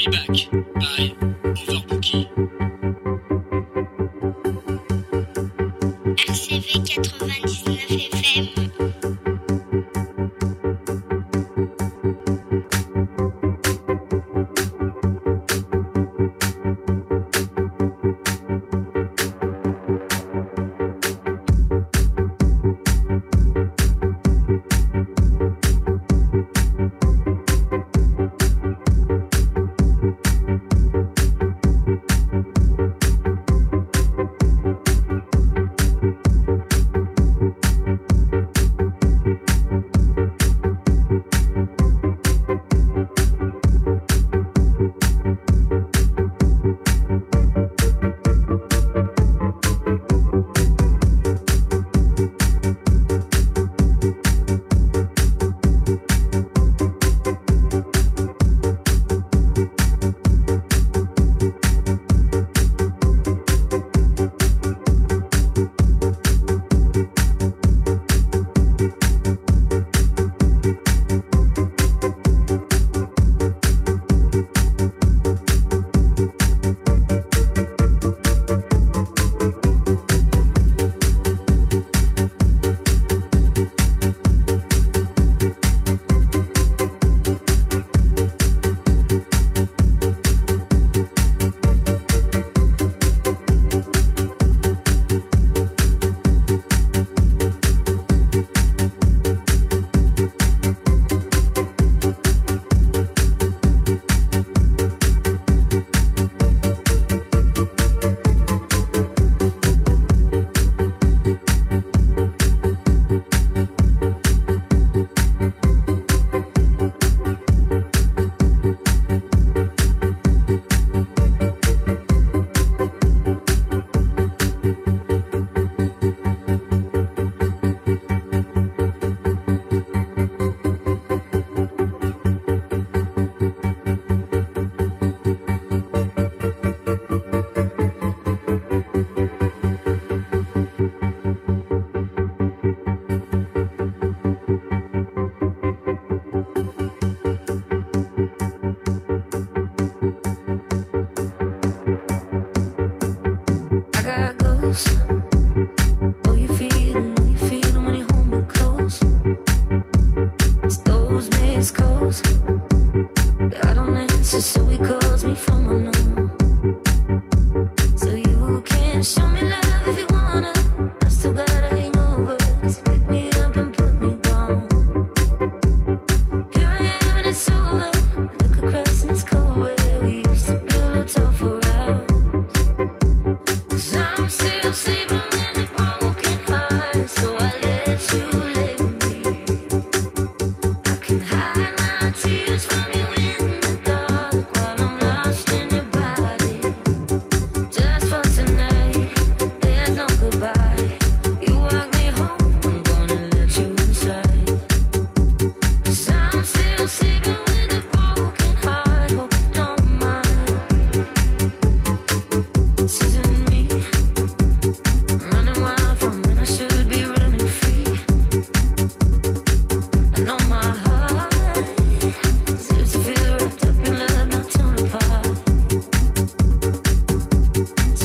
Just back. tonight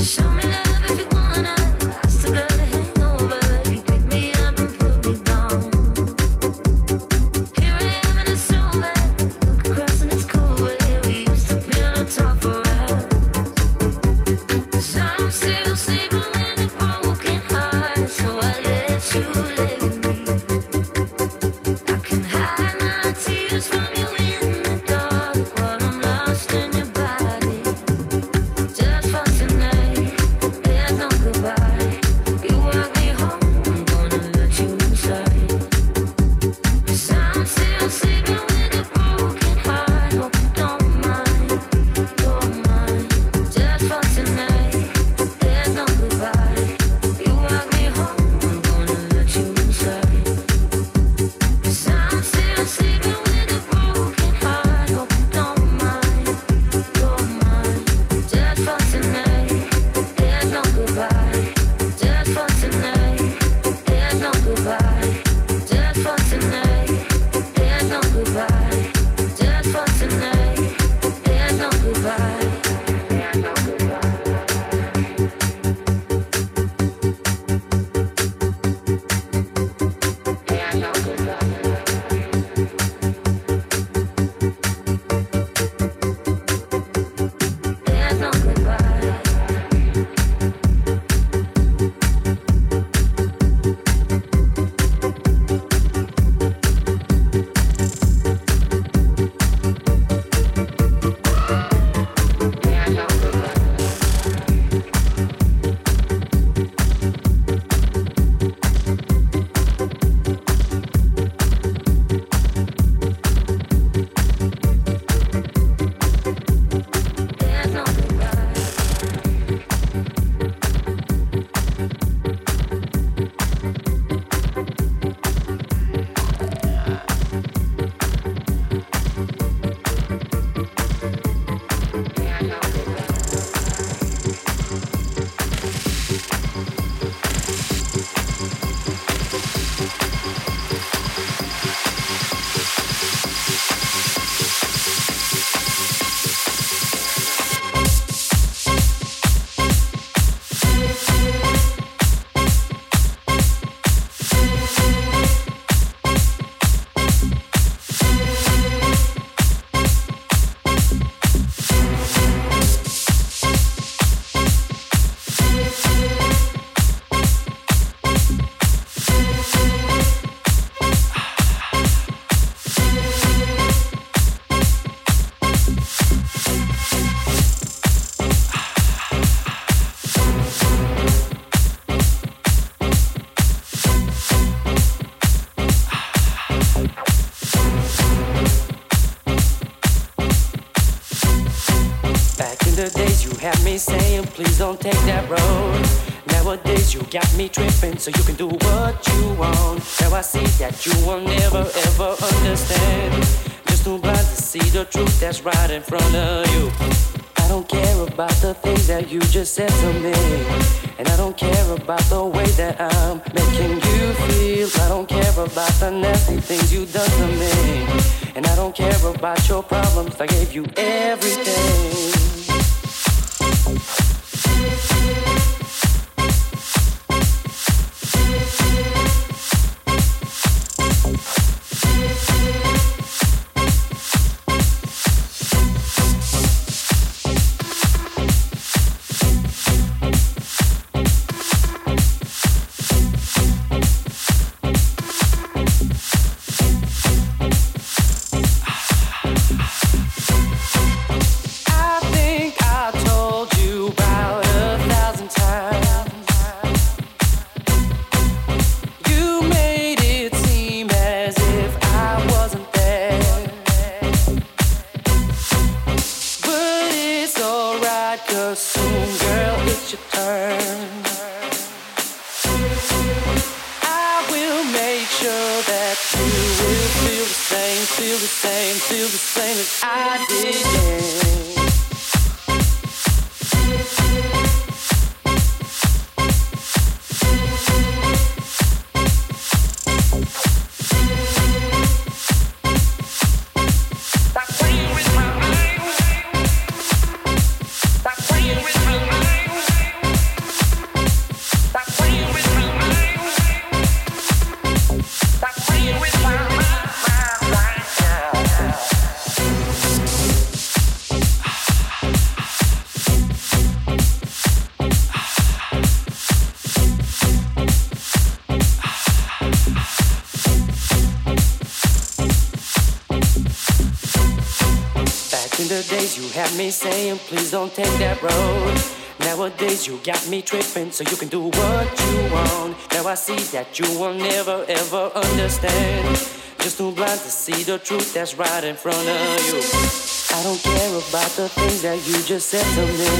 Show me please don't take that road. Nowadays you got me tripping, so you can do what you want. Now I see that you will never ever understand. Just too blind to see the truth that's right in front of you. I don't care about the things that you just said to me. And I don't care about the way that I'm making you feel. I don't care about the nasty things you done to me. And I don't care about your problems. I gave you everything. You got me tripping, so you can do what you want. Now I see that you will never ever understand. Just too blind to see the truth that's right in front of you. I don't care about the things that you just said to me.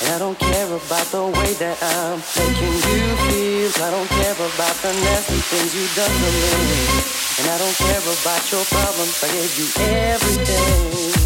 And I don't care about the way that I'm making you feel. I don't care about the nasty things you done to me. And I don't care about your problems. I gave you everything.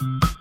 Mm-hmm.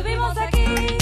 estuvimos aquí.